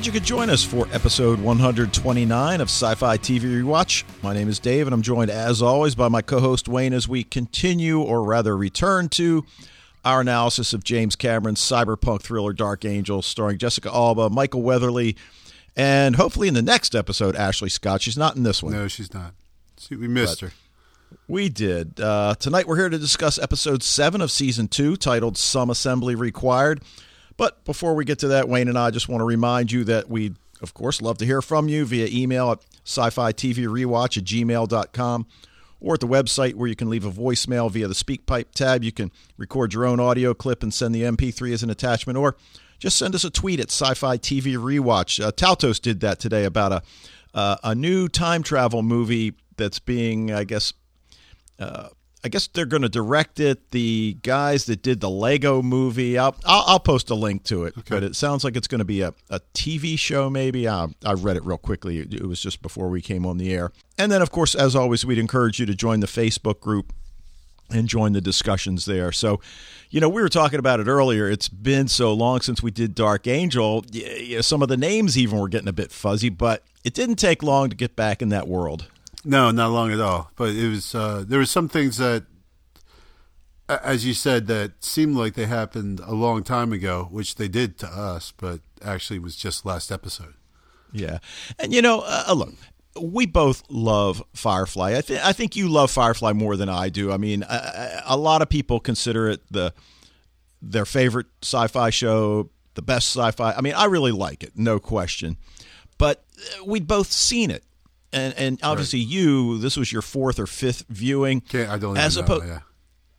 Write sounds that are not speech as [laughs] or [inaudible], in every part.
glad you could join us for episode 129 of Sci Fi TV Rewatch. My name is Dave, and I'm joined, as always, by my co host Wayne as we continue, or rather return to, our analysis of James Cameron's cyberpunk thriller Dark Angel, starring Jessica Alba, Michael Weatherly, and hopefully in the next episode, Ashley Scott. She's not in this one. No, she's not. See, we missed But- her. We did. Uh, tonight we're here to discuss episode 7 of season 2 titled Some Assembly Required. But before we get to that, Wayne and I just want to remind you that we, of course, love to hear from you via email at sci fi TV rewatch at gmail.com or at the website where you can leave a voicemail via the SpeakPipe tab. You can record your own audio clip and send the MP3 as an attachment or just send us a tweet at sci fi TV rewatch. Uh, Taltos did that today about a, uh, a new time travel movie that's being, I guess, I guess they're going to direct it. The guys that did the Lego movie, I'll, I'll, I'll post a link to it. But it sounds like it's going to be a, a TV show, maybe. Uh, I read it real quickly. It, was just before we came on the air. And then, of course, as always, we'd encourage you to join the Facebook group and join the discussions there. So, you know, we were talking about it earlier. It's been so long since we did Dark Angel. Some of the names even were getting a bit fuzzy, but it didn't take long to get back in that world. No, not long at all. But it was uh, there were some things that, as you said, that seemed like they happened a long time ago, which they did to us, but actually was just last episode. Yeah, and you know, uh, look, we both love Firefly. I, I think you love Firefly more than I do. I mean, a, a lot of people consider it the their favorite sci-fi show, the best sci-fi. I mean, I really like it, no question. But uh, we'd both seen it, and and obviously you, this was your fourth or fifth viewing. Can't I don't as opposed, yeah.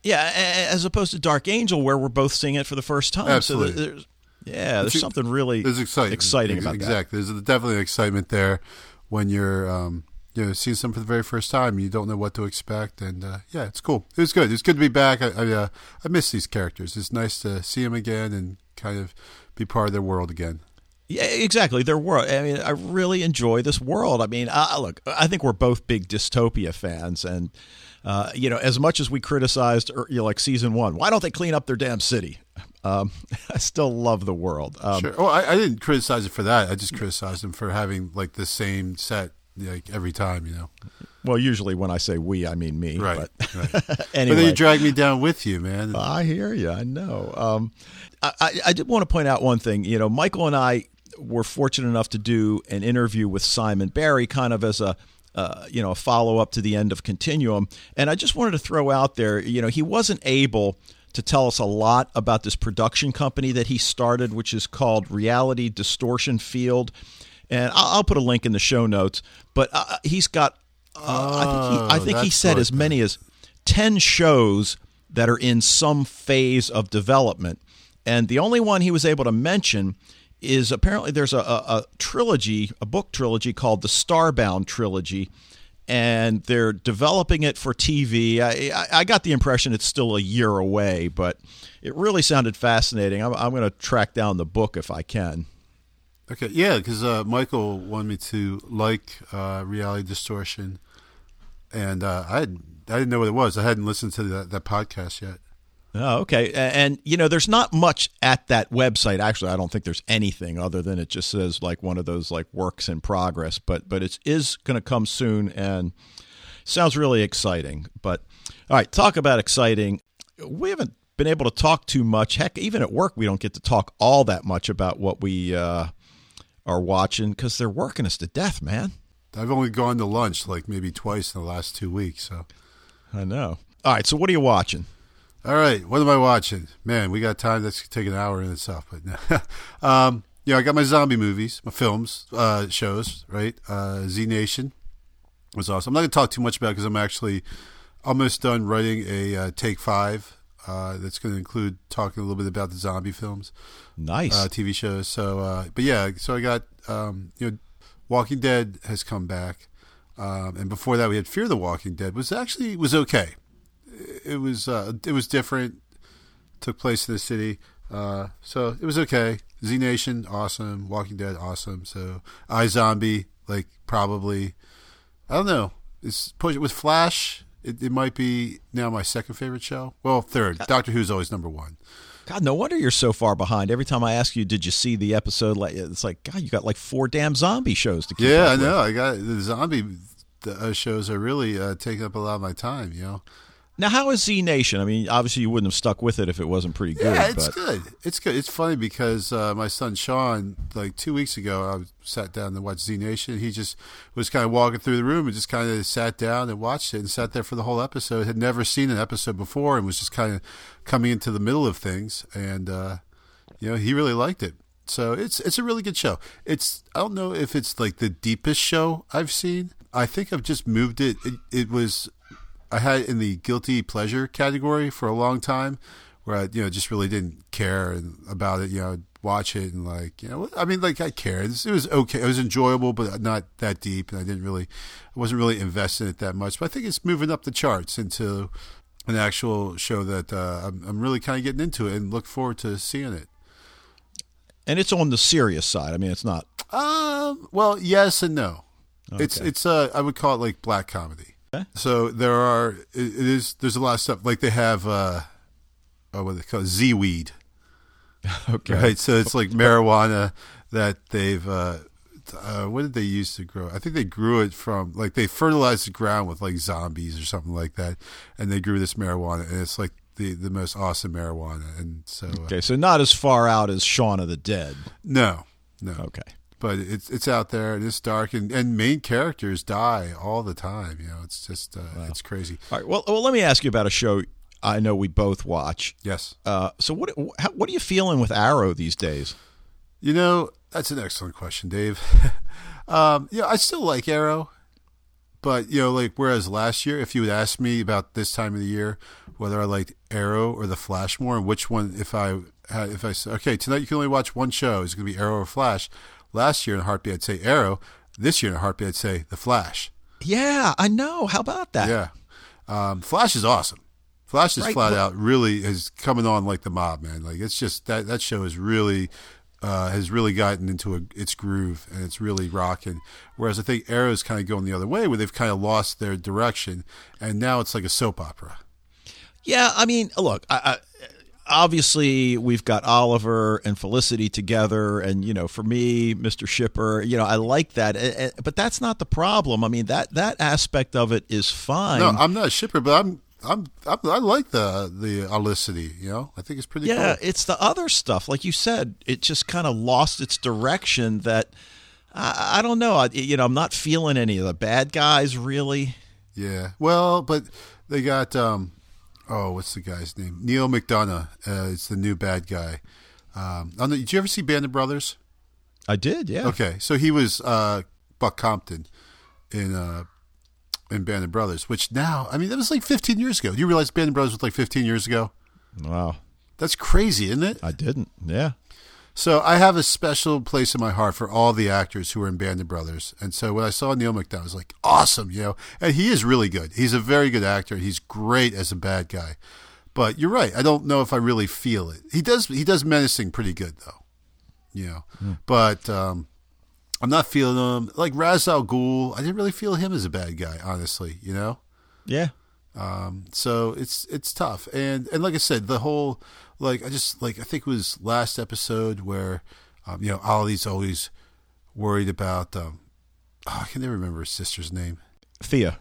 yeah, as opposed to Dark Angel, where we're both seeing it for the first time. Absolutely. So there's, yeah, there's It's- something really There's exciting, exciting Ex- about that. exactly. There's definitely excitement there when you're um, you know seeing something for the very first time. You don't know what to expect, and uh, yeah, it's cool. It was good. It's good to be back. I I, uh, I miss these characters. It's nice to see them again and kind of be part of their world again. Yeah, exactly. Their world. I mean, I really enjoy this world. I mean, I, look, I think we're both big dystopia fans, and uh, you know, as much as we criticized, you know, like season one, why don't they clean up their damn city? Um, [laughs] I still love the world. Um, Sure. Oh, I, I didn't criticize it for that. I just criticized them for having like the same set like every time. You know. Well, usually when I say we, I mean me. Right. But right. [laughs] But then you drag me down with you, man. I hear you. I know. Um, I, I, I did want to point out one thing. You know, Michael and I were fortunate enough to do an interview with Simon Barry, kind of as a uh, you know a follow up to the end of Continuum, and I just wanted to throw out there. You know, he wasn't able to tell us a lot about this production company that he started, which is called Reality Distortion Field. And I'll, I'll put a link in the show notes. But uh, he's got, uh, I think he, I Oh, think he said as many as 10 shows that are in some phase of development. And the only one he was able to mention is apparently there's a, a, trilogy, a book trilogy called the Starbound trilogy, and they're developing it for TV. I, I, got the impression it's still a year away, but it really sounded fascinating. I'm, I'm going to track down the book if I can. Okay, yeah, because uh, Michael wanted me to like uh, Reality Distortion, and uh, I I didn't know what it was. I hadn't listened to that, that podcast yet. Oh, okay. And, you know, there's not much at that website. Actually, I don't think there's anything other than it just says like one of those like works in progress, but but it is going to come soon and sounds really exciting. But all right, talk about exciting. We haven't been able to talk too much. Heck, even at work we don't get to talk all that much about what we uh are watching cuz they're working us to death, man. I've only gone to lunch like maybe twice in the last two weeks. So, I know. All right, so what are you watching? All right, what am I watching? Man, we got time. That's take an hour in itself, but no. [laughs] um, yeah, I got my zombie movies, my films, uh, shows. Right, uh, Z Nation was awesome. I'm not going to talk too much about it because I'm actually almost done writing a uh, take five. Uh, that's going to include talking a little bit about the zombie films. Nice. uh, TV shows. So, uh, but yeah, so I got um, you know, Walking Dead has come back, um, and before that we had Fear the Walking Dead. Was actually was okay. It was uh, it was different. Took place in the city, uh, so it was okay. Z Nation, awesome. Walking Dead, awesome. So iZombie, like probably, I don't know. It's push with Flash. It, it might be now my second favorite show. Well, third. Doctor Who's always number one. God, no wonder you're so far behind. Every time I ask you, did you see the episode? Like it's like God, you got like four damn zombie shows to keep. Yeah, I with. know. I got the zombie uh, shows are really uh, taking up a lot of my time. You know. Now, how is Z Nation? I mean, obviously you wouldn't have stuck with it if it wasn't pretty good. Yeah, it's but good. It's good. It's funny because uh, my son Sean, like two weeks ago, I sat down to watch Z Nation. He just was kind of walking through the room and just kind of sat down and watched it and sat there for the whole episode. Had never seen an episode before and was just kind of coming into the middle of things. And uh, you know, he really liked it. So it's it's a really good show. It's I don't know if it's like the deepest show I've seen. I think I've just moved it. It, it was I had it in the guilty pleasure category for a long time, where I you know just really didn't care about it. You know, I'd watch it and like you know, I mean, like I cared. It was okay. It was enjoyable, but not that deep, and I didn't really, I wasn't really invested in it that much. But I think it's moving up the charts into an actual show that uh, I'm, I'm really kind of getting into it and look forward to seeing it. and it's on the serious side. I mean, it's not. Um, well, yes and no. It's it's uh I would call it like black comedy. Okay. So there are it, is there's a lot of stuff like they have uh oh what they call it, Z weed [laughs] Okay. right so it's like marijuana that they've uh, uh what did they use to grow I think they grew it from like they fertilized the ground with like zombies or something like that and they grew this marijuana and it's like the the most awesome marijuana and so uh, Okay, so not as far out as Shaun of the Dead. no no Okay. But it's it's out there and it's dark and, and main characters die all the time. You know, it's just uh, it's crazy. All right. Well, well, let me ask you about a show I know we both watch. Yes, Uh, so what how, what are you feeling with Arrow these days? you know that's an excellent question, Dave. [laughs] um, yeah, I still like Arrow, but you know, like whereas last year, if you would ask me about this time of the year whether I liked Arrow or The Flash more, and which one, if I if I said, okay, tonight you can only watch one show, is it going to be Arrow or Flash? Last year in a heartbeat, I'd say Arrow. This year in a heartbeat, I'd say The Flash. Yeah, I know. How about that? Yeah. Um, Flash is awesome. Flash is Right, flat out really is coming on like the mob, man. Like it's just that that show is really uh, has really gotten into a, its groove and it's really rocking. Whereas I think Arrow's kind of going the other way, where they've kind of lost their direction, and now it's like a soap opera. Yeah, I mean, look, I, I, obviously we've got Oliver and Felicity together, and you know, for me, Mr. Shipper, you know, I like that, Eh, eh, but that's not the problem. I mean, that that aspect of it is fine. No, I'm not a shipper, but I'm. I'm, I'm I like the the Olicity, you know. I think it's pretty yeah, cool. it's the other stuff, like you said, it just kind of lost its direction. That I, I don't know. I, you know, I'm not feeling any of the bad guys really. Yeah. Well, but they got um oh, what's the guy's name? Neal McDonough uh, is the new bad guy. Um, know, did you ever see Band of Brothers? I did, yeah. Okay, so he was uh, Buck Compton in uh, in Band of Brothers, which now I mean that was like 15 years ago. Do you realize Band of Brothers was like 15 years ago? Wow, That's crazy, isn't it? I didn't. Yeah. So I have a special place in my heart for all the actors who were in Band of Brothers. And so when I saw Neal McDonough, I was like, awesome, you know. And he is really good. He's a very good actor. He's great as a bad guy. But you're right. I don't know if I really feel it. He does he does menacing pretty good though. You know. But um I'm not feeling him like Ra's al Ghul. I didn't really feel him as a bad guy, honestly, you know? Yeah. Um, so it's it's tough, and and like I said, the whole like I just like I think it was last episode where um, you know Ollie's always worried about um, oh, I can never remember his sister's name, Thea.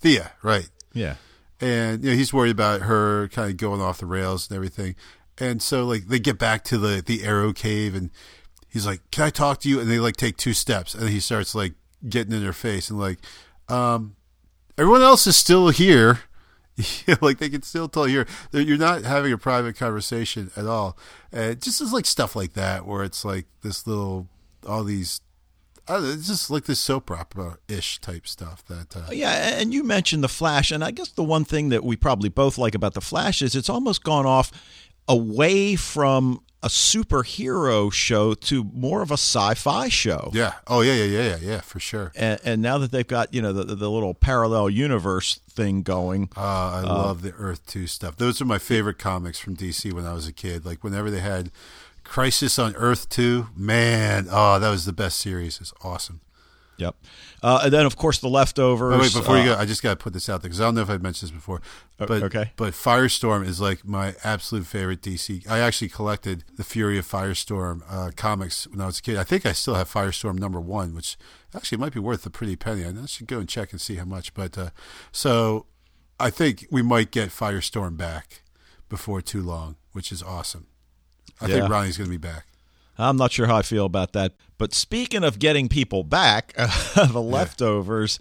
Thea, right? Yeah. and you know he's worried about her kind of going off the rails and everything. And so like they get back to the the arrow cave and he's like, "Can I talk to you?" And they like take two steps and he starts like getting in their face and like um everyone else is still here. [laughs] like they can still tell you're you're not having a private conversation at all. And just is like stuff like that where it's like this little all these it's just like this soap opera ish type stuff that uh, Yeah, and you mentioned the Flash, and I guess the one thing that we probably both like about the Flash is it's almost gone off away from a superhero show to more of a sci-fi show. Yeah. Oh yeah, yeah, yeah, yeah, yeah, for sure. And, and now that they've got you know the, the little parallel universe thing going, Uh, I love the Earth Two stuff. Those are my favorite comics from DC when I was a kid. Like whenever they had Crisis on Earth Two, man, oh, that was the best series. It's awesome. Yep. Uh, and then, of course, the leftovers. Oh, wait, before you uh, go, I just got to put this out there because I don't know if I've mentioned this before. But, okay. But Firestorm is like my absolute favorite DC. I actually collected the Fury of Firestorm uh, comics when I was a kid. I think I still have Firestorm number one, which actually might be worth a pretty penny. I should go and check and see how much. But uh, so I think we might get Firestorm back before too long, which is awesome. I Yeah. think Ronnie's going to be back. I'm not sure how I feel about that. But speaking of getting people back, [laughs] the leftovers,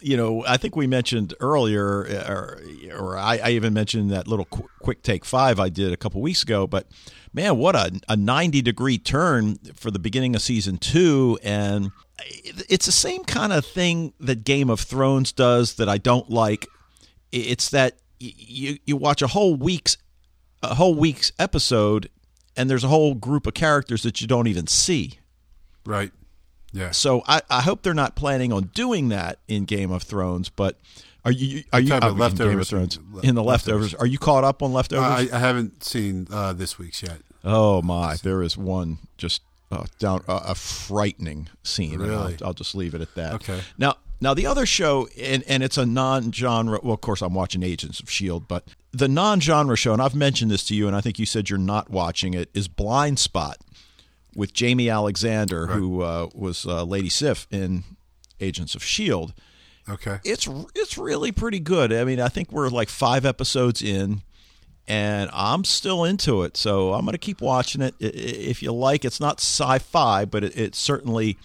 you know, I think we mentioned earlier, uh, or, or I, I even mentioned that little qu- quick take five I did a couple weeks ago. But man, what a, a 90 degree turn for the beginning of season two. And it's the same kind of thing that Game of Thrones does that I don't like. It's that you, you watch a whole week's a whole week's episode and there's a whole group of characters that you don't even see. Right. Yeah. So I, I hope they're not planning on doing that in Game of Thrones. But are you are you I mean, Game of Thrones in the leftovers? Are you caught up on leftovers? I, I haven't seen uh, this week's yet. oh my, there is one just uh, down uh, a frightening scene. Really? I'll, I'll just leave it at that. Okay. Now now the other show and and it's a non-genre. Well, of course I'm watching Agents of Shield, but the non-genre show, and I've mentioned this to you, and I think you said you're not watching it, is Blind Spot with Jaimie Alexander, who uh, was uh, Lady Sif in Agents of Shield. Okay. It's it's really pretty good. I mean, I think we're like five episodes in, and I'm still into it. So I'm going to keep watching it. If you like, it's not sci-fi, but it, it's certainly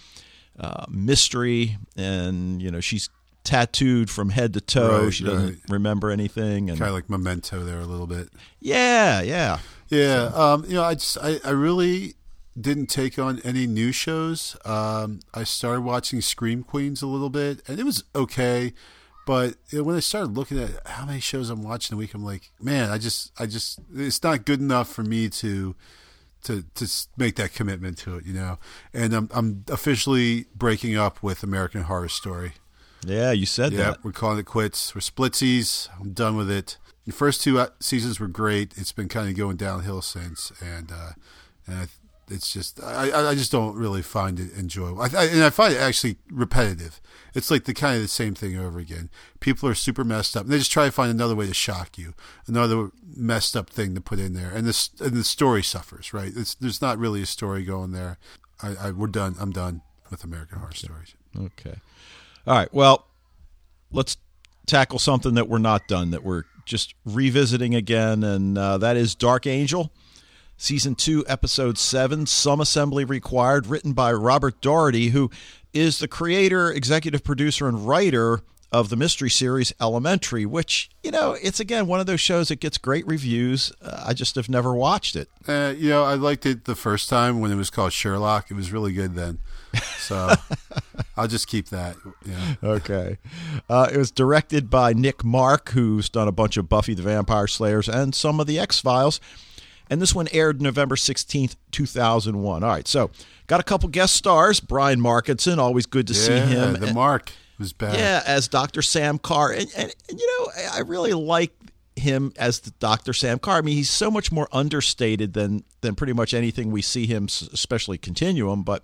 uh, mystery, and you know she's tattooed from head to toe. Right, she doesn't right. remember anything, and Kind of like Memento there a little bit. yeah, yeah. Yeah, um, you know, I just I, I really didn't take on any new shows. Um, I started watching Scream Queens a little bit, and it was okay. But you know, when I started looking at how many shows I'm watching a week, I'm like, man, I just I just it's not good enough for me to to to make that commitment to it, you know. And I'm I'm officially breaking up with American Horror Story. Yeah, you said Yeah, that. we're calling it quits. We're splitsies. I'm done with it. The first two uh, seasons were great. It's been kind of going downhill since, and uh, and I, it's just I, I just don't really find it enjoyable. I, I, and I find it actually repetitive. It's like the kind of the same thing over again. People are super messed up. And they just try to find another way to shock you, another messed up thing to put in there, and this and the story suffers. Right? It's, there's not really a story going there. I, I we're done. I'm done with American Horror Stories. Okay. All right. Well, let's tackle something that we're not done, that we're just revisiting again, and uh, that is Dark Angel, Season 2, Episode 7, Some Assembly Required, written by Robert Doherty, who is the creator, executive producer, and writer of the mystery series Elementary, which, you know, it's again one of those shows that gets great reviews. Uh, I just have never watched it. Uh, you know, I liked it the first time when it was called Sherlock. It was really good then. So [laughs] I'll just keep that. Yeah. Okay. Uh, it was directed by Nick Marck, who's done a bunch of Buffy the Vampire Slayers and some of the X Files. And this one aired November 16th, 2001. All right. So, got a couple guest stars. Brian Markinson, always good to see him. The And- mark was bad. yeah, as Dr. Sam Carr. And, and, and, you know, I- really like him as the Dr. Sam Carr. I mean, he's so much more understated than than pretty much anything we see him, especially Continuum. But,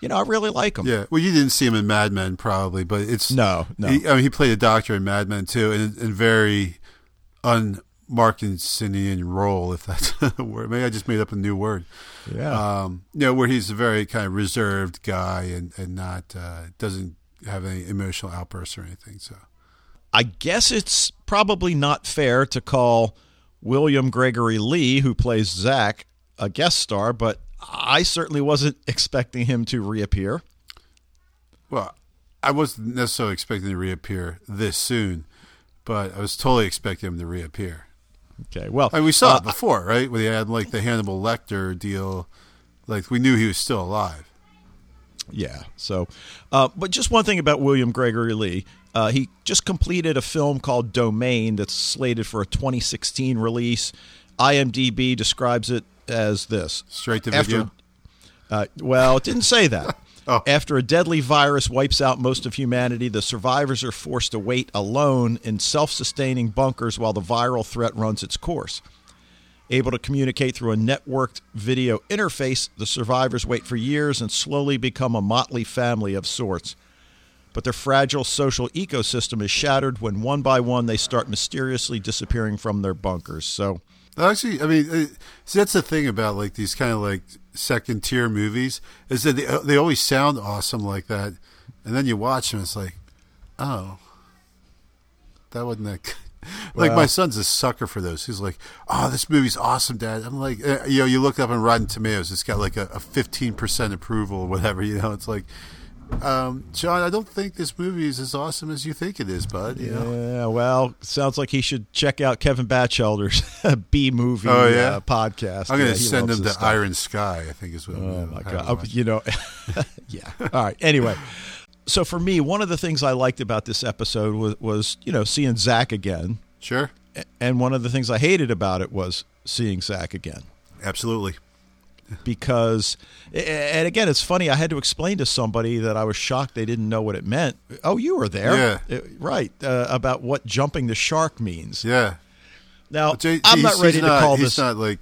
you know, I really like him. Yeah. Well, you didn't see him in Mad Men probably, but it's No, no. He, I mean, he played a doctor in Mad Men too, and, in very unmarkinsonian role, if that's [laughs] a word. Maybe I just made up a new word. Yeah. Um, you know, where he's a very kind of reserved guy and and not uh, doesn't have any emotional outbursts or anything. So. I guess it's probably not fair to call William Gregory Lee, who plays Zach, a guest star, but I certainly wasn't [laughs] expecting him to reappear. Well, I wasn't necessarily expecting to reappear this soon, but I was totally expecting him to reappear. Okay, well, I mean, we saw uh, it before, right? When he had like the Hannibal Lecter deal, like we knew he was still alive. Yeah. So, uh, but just one thing about William Gregory Lee. Uh, he just completed a film called Domain that's slated for a 2016 release. IMDb describes it as this Straight to After- video. Uh, well, it didn't say that. Oh. After a deadly virus wipes out most of humanity, the survivors are forced to wait alone in self sustaining bunkers while the viral threat runs its course. Able to communicate through a networked video interface, the survivors wait for years and slowly become a motley family of sorts. but their fragile social ecosystem is shattered when one by one they start mysteriously disappearing from their bunkers. So, Actually, I mean, uh, see, that's the thing about like these kind of like second tier movies is that they they always sound awesome like that, and then you watch them, it's like, oh, that wasn't that. Good. [laughs] Like my son's a sucker for those. He's like, "Oh, this movie's awesome, Dad." I'm like, uh, you know, you look up on Rotten Tomatoes, it's got like a fifteen percent approval or whatever. You know, it's like, um, John, I don't think this movie is as awesome as you think it is, bud. You know, yeah, well, sounds like he should check out Kevin Batchelder's [laughs] B movie Oh, yeah? uh, podcast. I'm going to he send him to stuff. Iron Sky. I think is what. Oh my god! Oh, you know, [laughs] yeah. All right. Anyway, so for me, one of the things I liked about this episode was, was you know seeing Zach again, Sure, and one of the things I hated about it was seeing Zach again absolutely. Because, and again, it's funny. I had to explain to somebody that I was shocked they didn't know what it meant. Oh, you were there, Yeah. Uh, right? Uh, about what jumping the shark means. Yeah. Now, Jay- I'm not ready to not- call he's this. not like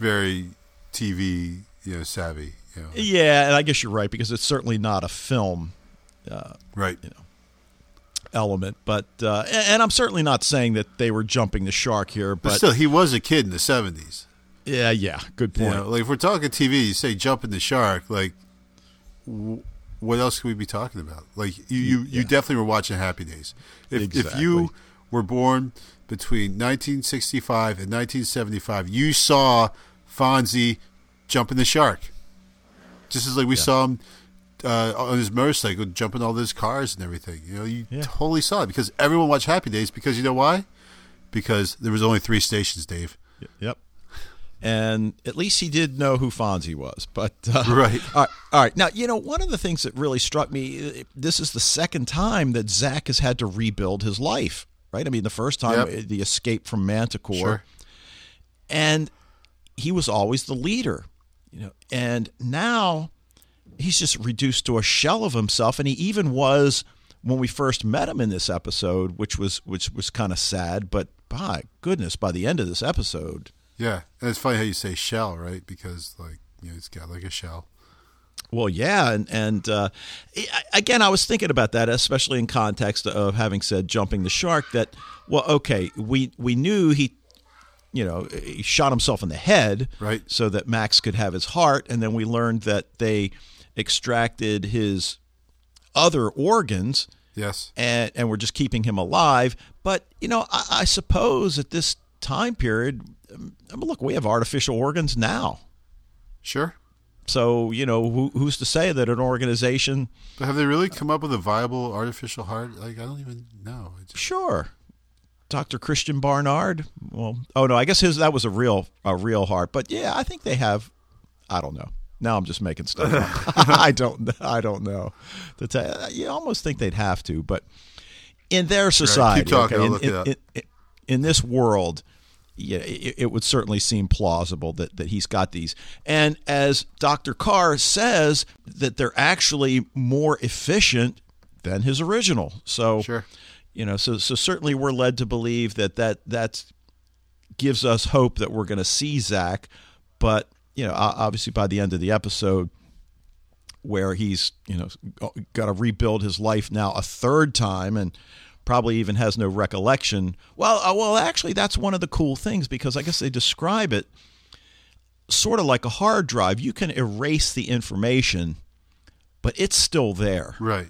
very TV, you know, savvy. You know. yeah, and I guess you're right because it's certainly not a film. Right. you know element. But uh, and I'm certainly not saying that they were jumping the shark here. But But, still, he was a kid in the seventies. Yeah, yeah, good You point. know, like if we're talking TV, you say jumping the shark. Like, w- what else could we be talking about? Like you, you, you definitely were watching Happy Days. If if you were born between 1965 and 1975, you saw Fonzie jumping the shark. Just as like we saw him uh, on his motorcycle jumping all those cars and everything. You know, you Yeah. totally saw it because everyone watched Happy Days because you know why? Because there was only three stations, Dave. Yep. And at least he did know who Fonzie was. But uh, [laughs] Right. All right, all right. Now you know one of the things that really struck me. This is the second time that Zach has had to rebuild his life. Right. I mean, the first time Yep. uh, the escape from Manticore. Sure. and he was always the leader you know and now he's just reduced to a shell of himself and he even was when we first met him in this episode which was which was kind of sad but by goodness by the end of this episode Yeah, and it's funny how you say shell, right? Because like you know, it's got like a shell. well yeah and and uh, again i was thinking about that especially in context of having said jumping the shark that well okay we we knew he you know he shot himself in the head Right. so that max could have his heart and then we learned that they extracted his other organs Yes. and and we're just keeping him alive but you know i, I suppose at this time period I mean, look we have artificial organs now Sure. so you know who, who's to say that an organization But have they really come up with a viable artificial heart? Like I don't even know. It's Sure. Dr. Christiaan Barnard. Well, oh no, I guess his that was a real a real heart. But yeah, I think they have I don't know. Now I'm just making stuff up. [laughs] [laughs] I don't I don't know. To tell, you almost think they'd have to, but in their society, talking, okay, in, in- in- in this world, yeah, it, it would certainly seem plausible that, that he's got these. And as Dr. Carr says, that they're actually more efficient than his original. So Sure. you know so so certainly we're led to believe that that that gives us hope that we're going to see Zach but you know obviously by the end of the episode where he's you know got to rebuild his life now a third time and probably even has no recollection well uh, well actually that's one of the cool things because i guess they describe it sort of like a hard drive you can erase the information but it's still there right.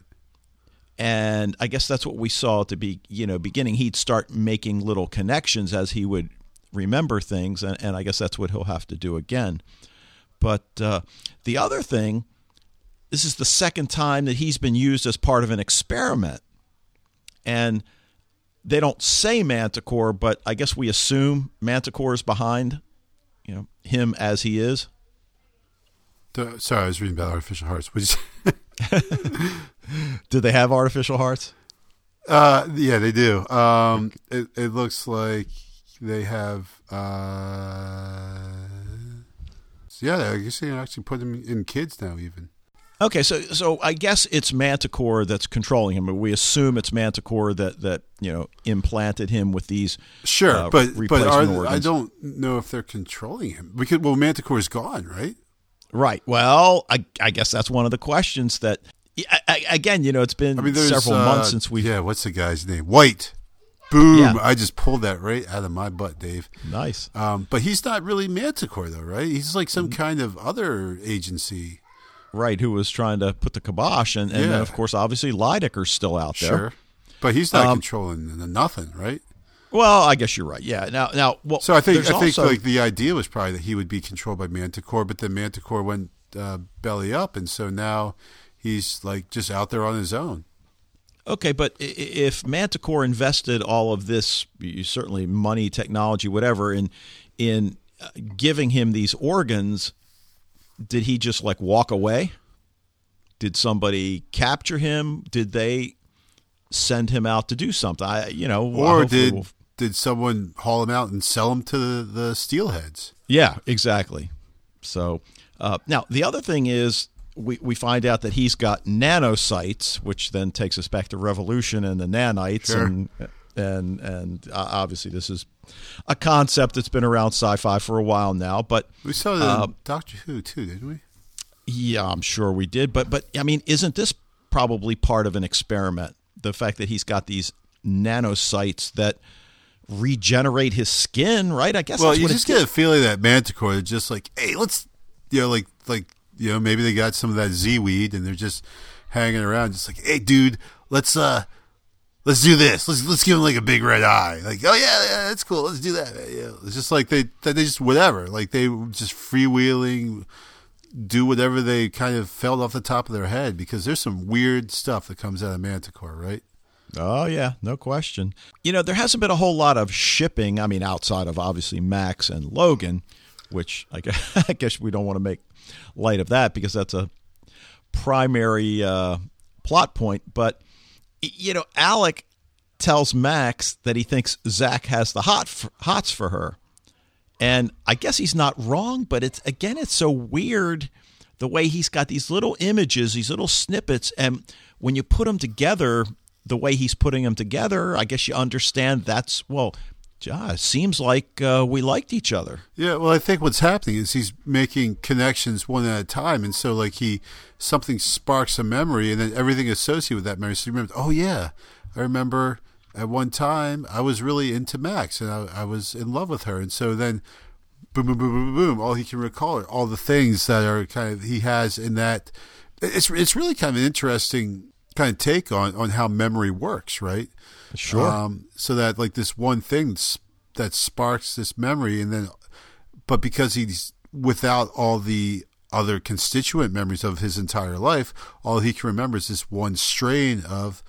and I guess that's what we saw at the be, you know beginning. He'd start making little connections as he would remember things, and, and I guess that's what he'll have to do again. But uh, the other thing, this is the second time that he's been used as part of an experiment, and they don't say Manticore, but I guess we assume Manticore is behind, you know, him as he is. The- sorry, I was reading about artificial hearts. Which, [laughs] Do they have artificial hearts? uh, yeah, they do. Um, it, it looks like they have. Uh, yeah, I guess they actually put them in kids now, even. Okay, so so I guess it's Manticore that's controlling him. but We assume it's Manticore that that you know implanted him with these. Sure, uh, but but are, I don't know if they're controlling him because well, Manticore is gone, right? Right. Well, I I guess that's one of the questions that Yeah, I, again, you know, it's been I mean, several uh, months since we. Yeah, what's the guy's name? White. Boom! Yeah. I just pulled that right out of my butt, Dave. Nice. Um, but he's not really Manticore, though, right? He's like Mm-hmm. some kind of other agency. Right, who was trying to put the kibosh, and, and Yeah. then of course, obviously, Lydecker's still out there. Sure. But he's not Um, controlling nothing, right? Well, I guess you're right. Yeah. Now, now, well, So I think I think also, like the idea was probably that he would be controlled by Manticore, but then Manticore went uh, belly up, and so now he's like just out there on his own. okay, but if Manticore invested all of this, certainly money, technology, whatever, in in uh, giving him these organs, did he just like walk away? Did somebody capture him? Did they send him out to do something? I, you know, Or did we'll- did someone haul him out and sell him to the, the steelheads? Yeah, exactly. So uh, now the other thing is we, we find out that he's got nanosites, which then takes us back to Revolution and the nanites, Sure. and and and uh, obviously this is a concept that's been around sci-fi for a while now. But We saw that Uh, Doctor Who too, didn't we? yeah, I'm sure we did. But but I mean, isn't this probably part of an experiment? The fact that he's got these nanocytes that regenerate his skin, right? I guess. Well, you just get a feeling that Manticore is just like, hey, let's, you know, like like you know, maybe they got some of that Z weed and they're just hanging around, just like, hey, dude, let's uh, let's do this. Let's let's give him like a big red eye. Like, oh yeah, yeah, that's cool. Let's do that. Yeah, it's just like they they just whatever. Like they just freewheeling, do whatever they kind of felt off the top of their head because there's some weird stuff that comes out of Manticore, right? Oh yeah, no question. You know, there hasn't been a whole lot of shipping. I mean, outside of obviously Max and Logan, which I guess, [laughs] I guess we don't want to make light of that because that's a primary uh, plot point. But you know, Alec tells Max that he thinks Zach has the hot f- hots for her, and I guess he's not wrong. But it's again, it's so weird the way he's got these little images, these little snippets, and when you put them together, the way he's putting them together, I guess you understand that's well. It seems like uh, we liked each other. Yeah, well, I think what's happening is he's making connections one at a time, and so like he something sparks a memory, and then everything associated with that memory. So you remember, oh yeah, I remember at one time I was really into Max, and I, I was in love with her, and so then boom, boom, boom, boom, boom, all he can recall are all the things that are kind of he has in that. It's it's really kind of an interesting kind of take on on how memory works, right? Sure. Um, so that like this one thing that sparks this memory, and then, but because he's without all the other constituent memories of his entire life, all he can remember is this one strain of,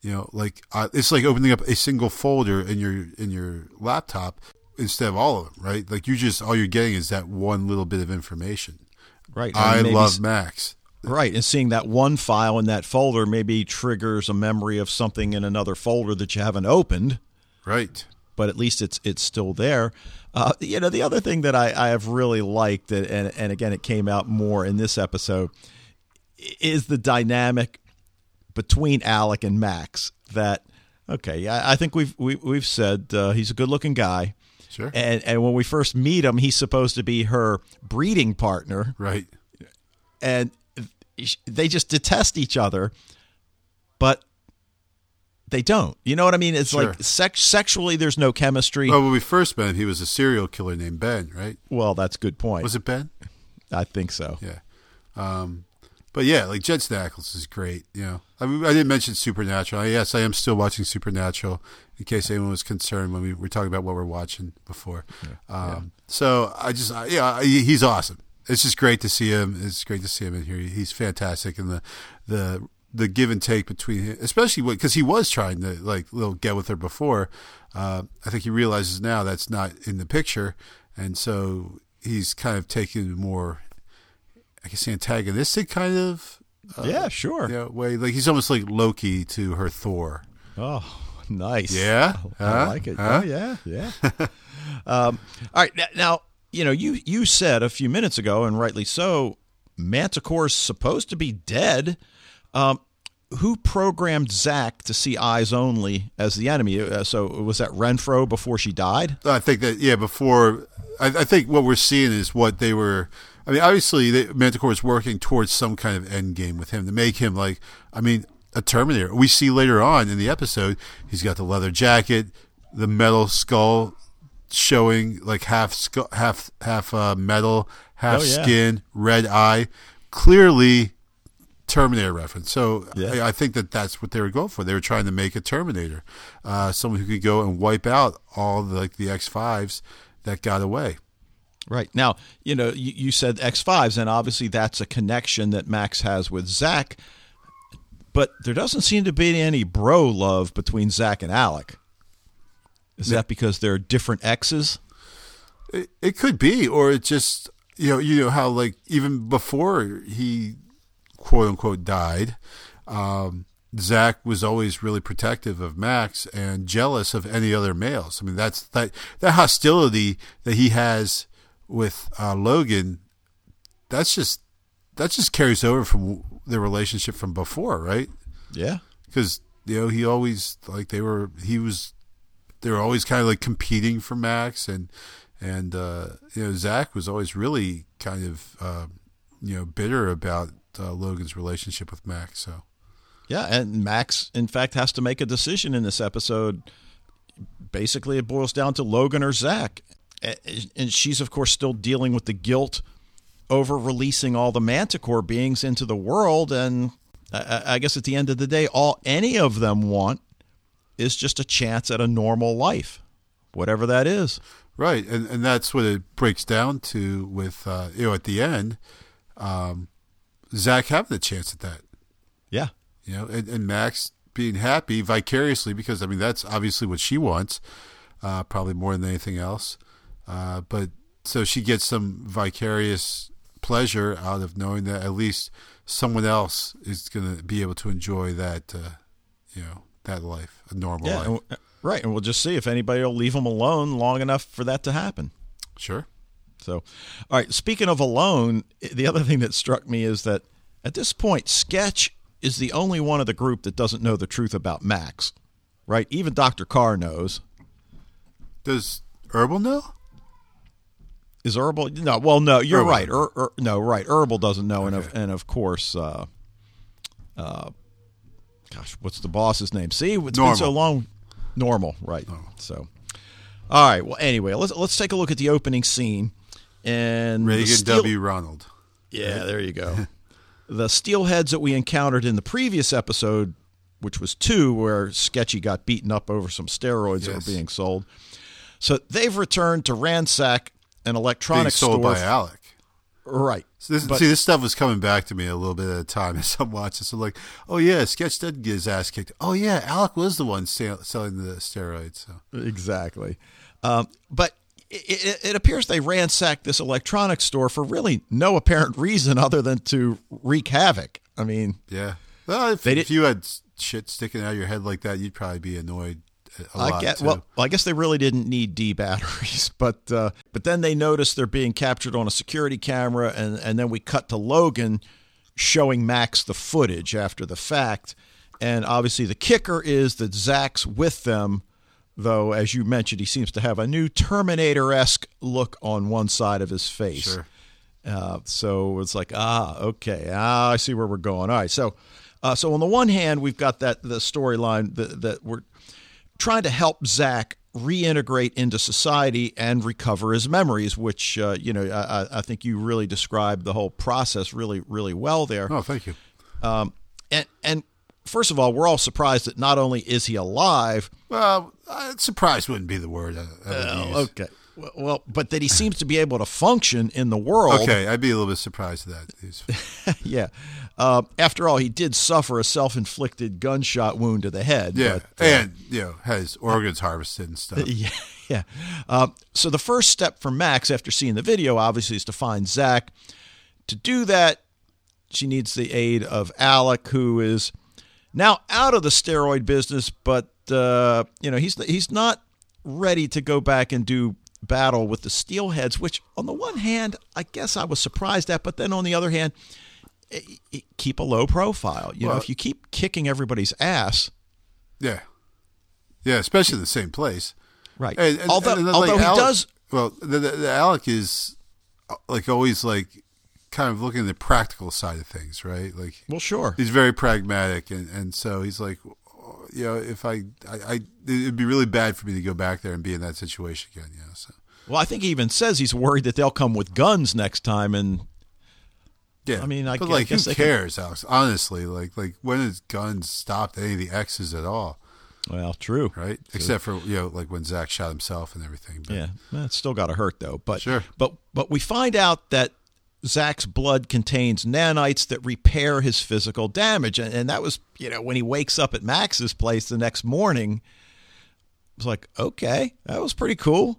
you know, like uh, it's like opening up a single folder in your in your laptop instead of all of them, right? Like you just all you're getting is that one little bit of information. right. I love Max. Right, and seeing that one file in that folder maybe triggers a memory of something in another folder that you haven't opened, Right. but at least it's it's still there. Uh, you know, the other thing that I, I have really liked, and, and again, it came out more in this episode, is the dynamic between Alec and Max. That okay, I, I think we've we, we've said uh, he's a good-looking guy, Sure. and and when we first meet him, he's supposed to be her breeding partner, right. and they just detest each other, but they don't. You know what I mean? It's Sure. like sex- sexually, there's no chemistry. Well, when we first met he was a serial killer named Ben, right? Well, that's a good point. Was it Ben? I think so. Yeah. Um, but yeah, like Jensen Ackles is great. You know, I, mean, I didn't mention Supernatural. Yes, I am still watching Supernatural. In case anyone was concerned when we were talking about what we're watching before. Um, So I just, I, yeah, he's awesome. It's just great to see him. It's great to see him in here. He's fantastic, and the the the give and take between him, especially because he was trying to like little get with her before. Uh, I think he realizes now that's not in the picture, and so he's kind of taking more I guess antagonistic kind of yeah, sure. you know, way. Like he's almost like Loki to her Thor. Oh, nice. Yeah? I, Huh? like it. Huh? Oh, yeah, yeah. [laughs] um, all right, now you know you you said a few minutes ago, and rightly so, Manticore's supposed to be dead. Um, who programmed Zach to see eyes only as the enemy? Uh, so was that Renfro before she died? I think that yeah. Before I, I think what we're seeing is what they were I mean, obviously, the, Manticore is working towards some kind of end game with him to make him like, I mean, a Terminator. We see later on in the episode, he's got the leather jacket, the metal skull showing like half half half uh, metal, half Oh, yeah. skin, red eye, clearly Terminator reference. So Yeah. I, I think that that's what they were going for. They were trying to make a Terminator, uh, someone who could go and wipe out all the, like the X fives that got away. Right. Now, you know, you, you said X5s, and obviously that's a connection that Max has with Zach, but there doesn't seem to be any bro love between Zach and Alec. Is that because there are different X's? It, it could be, or it just you know you know how like even before he quote unquote died, um, Zach was always really protective of Max and jealous of any other males. I mean that's that that hostility that he has with uh, Logan. That's just that just carries over from the relationship from before, right? Yeah. because you know he always like they were he was they were always kind of like competing for Max and and uh, you know Zach was always really kind of uh, you know bitter about uh, Logan's relationship with Max. So Yeah. And Max, in fact, has to make a decision in this episode. Basically, it boils down to Logan or Zach. And she's, of course, still dealing with the guilt over releasing all the Manticore beings into the world. And I I guess at the end of the day, all any of them want is just a chance at a normal life, whatever that is. right, and and that's what it breaks down to with uh, you know at the end, um, Zach having the chance at that. Yeah. you know, and, and Max being happy vicariously because I mean that's obviously what she wants, uh, probably more than anything else. Uh, but so she gets some vicarious pleasure out of knowing that at least someone else is going to be able to enjoy that, uh, you know, that life, a normal Yeah. life. and- right. And we'll just see if anybody will leave them alone long enough for that to happen. Sure. So, all right. Speaking of alone, the other thing that struck me is that at this point, Sketch is the only one of the group that doesn't know the truth about Max, right? Even Dr. Carr knows. Does Herbal know? Is Herbal? No. Well, no. You're Herbal. right. Er, er, no, right. Herbal doesn't know, and of and of course, uh, uh, gosh, what's the boss's name? See, it's been so long. Normal, right? Oh. So, all right. Well, anyway, let's let's take a look at the opening scene. And Reagan steel- W. Ronald. Yeah, there you go. [laughs] the steelheads that we encountered in the previous episode, which was two, where Sketchy got beaten up over some steroids that were being sold. So they've returned to ransack an Being electronics sold store. by Alec. Right. So this, But- see, this stuff was coming back to me a little bit at a time [laughs] as I'm watching. So, like, oh yeah, Sketch did get his ass kicked. Oh yeah, Alec was the one sell, selling the steroids. So. Exactly. Um, but it, it, it appears they ransacked this electronics store for really no apparent reason other than to wreak havoc. I mean, Yeah. Well, if, if you had shit sticking out of your head like that, you'd probably be annoyed I get too. well. I guess they really didn't need D batteries, [laughs] but uh, but then they noticed they're being captured on a security camera, and and then we cut to Logan showing Max the footage after the fact, and obviously the kicker is that Zach's with them, though as you mentioned, he seems to have a new Terminator esque look on one side of his face. Sure. Uh, so it's like, ah, okay, ah, I see where we're going. All right, so, uh, so on the one hand, we've got that the storyline that, that we're trying to help Zach reintegrate into society and recover his memories, which uh, you know I, I- think you really described the whole process really, really well there. Oh, thank you. Um, and and first of all, we're all surprised that not only is he alive, Well, uh, surprise wouldn't be the word. I, I oh, use. okay, well, but that he seems to be able to function in the world. Okay, I'd be a little bit surprised at that. [laughs] Yeah. Uh, after all, he did suffer a self-inflicted gunshot wound to the head. Yeah, but, uh, and you know has organs harvested and stuff. [laughs] yeah, yeah. Um, so the first step for Max after seeing the video, obviously, is to find Zach. To do that, she needs the aid of Alec, who is now out of the steroid business, but uh, you know he's he's not ready to go back and do battle with the steelheads. Which, on the one hand, I guess I was surprised at, but then on the other hand, eh, eh, keep a low profile. You know, if you keep kicking everybody's ass, Yeah, yeah, especially in the same place. right? And- and- although and then, although like, he Alec- does Well, the, the, the Alec is uh, like always like kind of looking at the practical side of things, right? Like, well, sure. he's very pragmatic, and and so he's like, you know, if I, I, I it'd be really bad for me to go back there and be in that situation again, know. So Well, I think he even says he's worried that they'll come with guns next time, and yeah, I mean, I but like, guess who they can- cares, Alex? Honestly, like, like when has guns stopped any of the X's at all, well, true, right? Except for you know, like when Zach shot himself and everything. But, Yeah, well, it's still got to hurt though. But Sure. but but we find out that Zach's blood contains nanites that repair his physical damage, and, and that was you know when he wakes up at Max's place the next morning. It was like okay, that was pretty cool.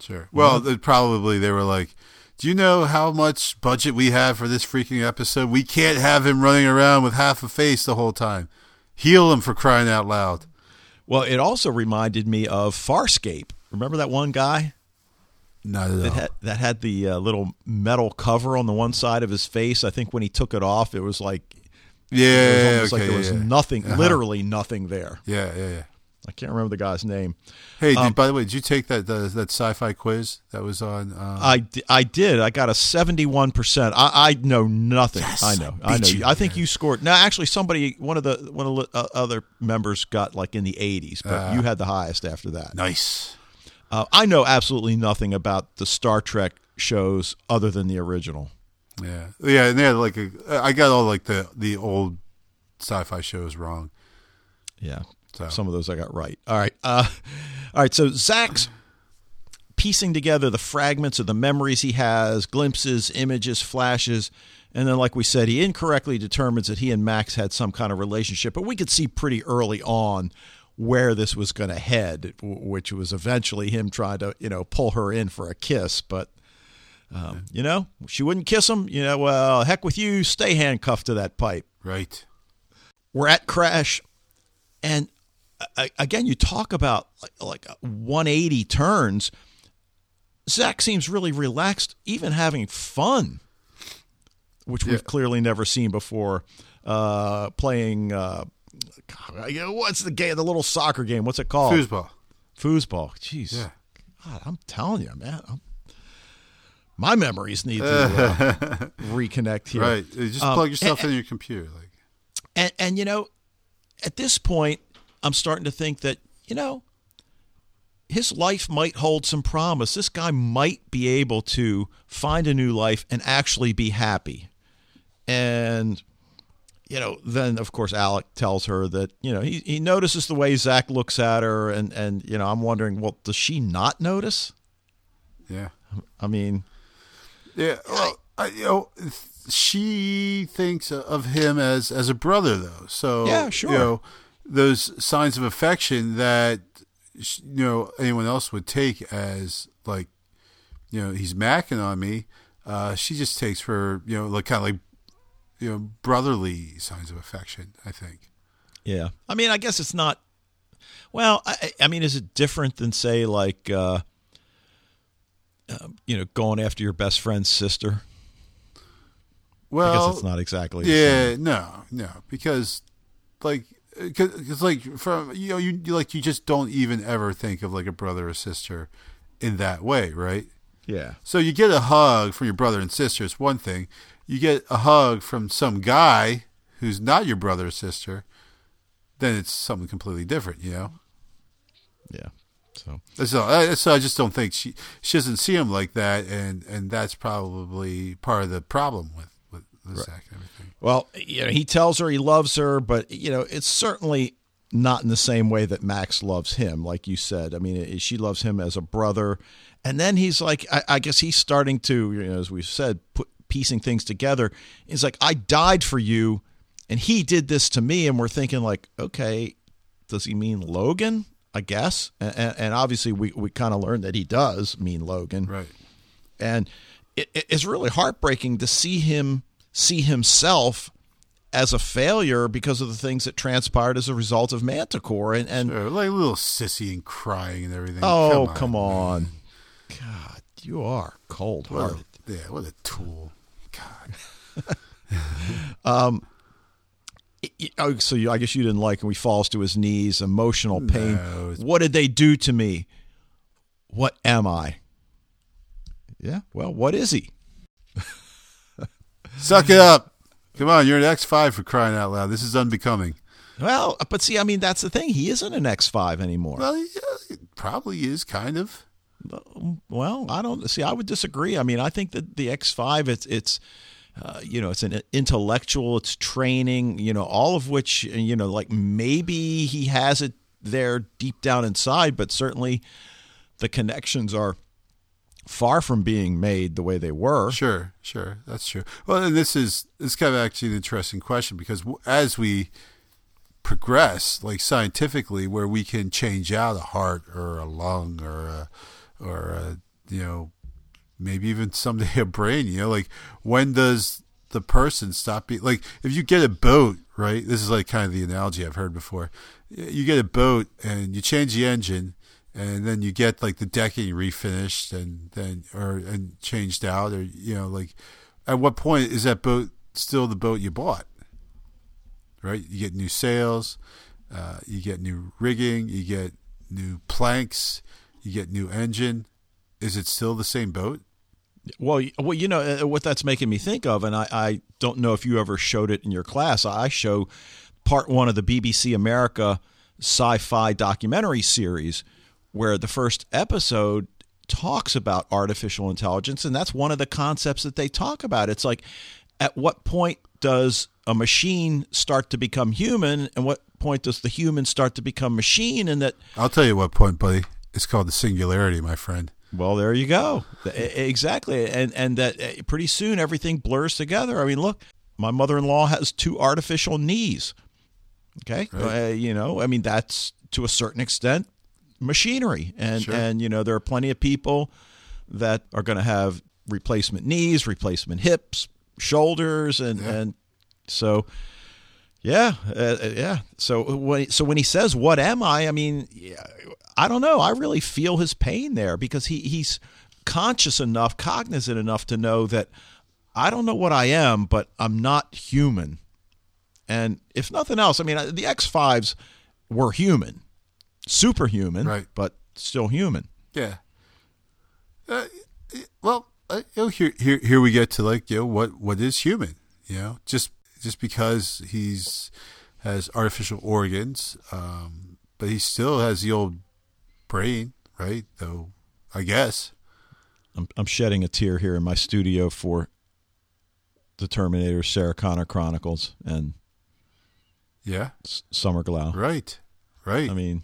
Sure. Well, mm-hmm. they probably they were like, "Do you know how much budget we have for this freaking episode? We can't have him running around with half a face the whole time. Heal him for crying out loud." Well, it also reminded me of Farscape. Remember that one guy Not at that all. had that had the uh, little metal cover on the one side of his face? I think when he took it off, it was like yeah, it was almost okay, like there was yeah, nothing, Uh-huh. literally nothing there. Yeah, yeah, yeah. I can't remember the guy's name. Hey, Um, did, by the way, did you take that the, that sci-fi quiz that was on? Uh, I, I did. I got a seventy-one percent. I, I know nothing. Yes, I know. I I know. you, I think you scored. No, actually, somebody one of the one of the uh, other members got like in the eighties, but Ah. you had the highest after that. nice. Uh, I know absolutely nothing about the Star Trek shows other than the original. Yeah, yeah, and they had like a. I got all like the the old sci-fi shows wrong. Yeah. So. Some of those I got right. All right. Uh, all right. So Zach's piecing together the fragments of the memories he has, glimpses, images, flashes. And then, like we said, he incorrectly determines that he and Max had some kind of relationship. But we could see pretty early on where this was going to head, which was eventually him trying to, you know, pull her in for a kiss. But, um, you know, she wouldn't kiss him. You know, well, heck with you. Stay handcuffed to that pipe Right. we're at crash and uh, again you talk about like, like 180 turns zach seems really relaxed even having fun which we've clearly never seen before uh, playing uh, God, what's the game the little soccer game what's it called Foosball. foosball jeez Yeah. God, i'm telling you man I'm, my memories need to [laughs] uh, reconnect here Right. Just Um, plug yourself and- in your computer. Like. And and you know, at this point, I'm starting to think that you know, his life might hold some promise. This guy might be able to find a new life and actually be happy. And you know, then of course Alec tells her that you know he he notices the way Zach looks at her, and and you know I'm wondering, well, does she not notice? Yeah. I mean, Yeah, well, I, you know, she thinks of him as as a brother, though. So Yeah, sure. You know, those signs of affection that you know anyone else would take as like, you know, he's macking on me. Uh, she just takes for you know like kind of like you know brotherly signs of affection. I think. Yeah, I mean, I guess it's not. Well, I, I mean, is it different than say like, uh, um, you know, going after your best friend's sister? Well, I guess it's not exactly. Yeah, no, no, because like, because like from you know you, you like you just don't even ever think of like a brother or sister in that way, right? yeah, So you get a hug from your brother and sister It's one thing. You get a hug from some guy who's not your brother or sister, then it's something completely different, you know. yeah. So So, I- so I just don't think she she doesn't see him like that, and and that's probably part of the problem with with, Zach and everything. Well, you know, he tells her he loves her, but you know, it's certainly not in the same way that Max loves him, like you said. I mean, she loves him as a brother, and then he's like, I, I guess he's starting to, you know, as we said, put piecing things together. He's like, I died for you, and he did this to me, and we're thinking like, okay, does he mean Logan? I guess, and, and, and obviously we we kind of learned that he does mean Logan, Right. and it, it- it's really heartbreaking to see him see himself as a failure because of the things that transpired as a result of Manticore. And, and Sure, like a little sissy and crying and everything. oh, come on. God, you are cold hearted. yeah, what a tool. God. [laughs] Um, oh, so you, I guess you didn't like him. He falls to his knees, emotional pain. No, what did they do to me? What am I? Yeah, well, what is he? [laughs] Suck it up. Come on, you're an X five for crying out loud. This is unbecoming. Well, but see, I mean, that's the thing. He isn't an X five anymore. Well, yeah, probably is kind of. Well, I don't see. I would disagree. I mean, I think that the X five, it's it's. Uh, you know, it's an intellectual, it's training, you know, all of which, you know, like maybe he has it there deep down inside, but certainly the connections are far from being made the way they were. Sure, sure, that's true. Well, and this is this kind of actually an interesting question because as we progress, like scientifically, where we can change out a heart or a lung or a, or a, you know maybe even someday [laughs] a brain. You know, like when does the person stop being like if you get a boat right? This is like kind of the analogy i've heard before. You get a boat and you change the engine and then you get like the decking refinished and then or and changed out or you know like at what point is that boat still the boat you bought? Right? You get new sails uh, you get new rigging you get new planks you get new engine is it still the same boat well, well, you know uh, what that's making me think of, and I, I don't know if you ever showed it in your class. I show part one of the BBC America sci-fi documentary series, where the first episode talks about artificial intelligence, and that's one of the concepts that they talk about. It's like, at what point does a machine start to become human, and what point does the human start to become machine? And that I'll tell you what point, buddy. It's called the singularity, my friend. Well, there you go. Exactly, and and that pretty soon everything blurs together. I mean, look, my mother-in-law has two artificial knees. Okay, right. uh, you know, I mean that's to a certain extent machinery, and sure. and you know there are plenty of people that are going to have replacement knees, replacement hips, shoulders, and yeah. and so yeah, uh, uh yeah. So when so when he says, "What am I?" I mean, I don't know. I really feel his pain there because he he's conscious enough, cognizant enough to know that I don't know what I am, but I'm not human. And if nothing else, I mean, uh, the X Fives were human, superhuman, right. but still human. Yeah. Uh, well, uh, you know, here, here, here we get to like, you know, what, what is human? You know, just, just because he's has artificial organs, um, but he still has the old brain, right? Though, I guess. I'm, I'm shedding a tear here in my studio for the Terminator, Sarah Connor Chronicles, and yeah, Summer Glau. Right, right. I mean,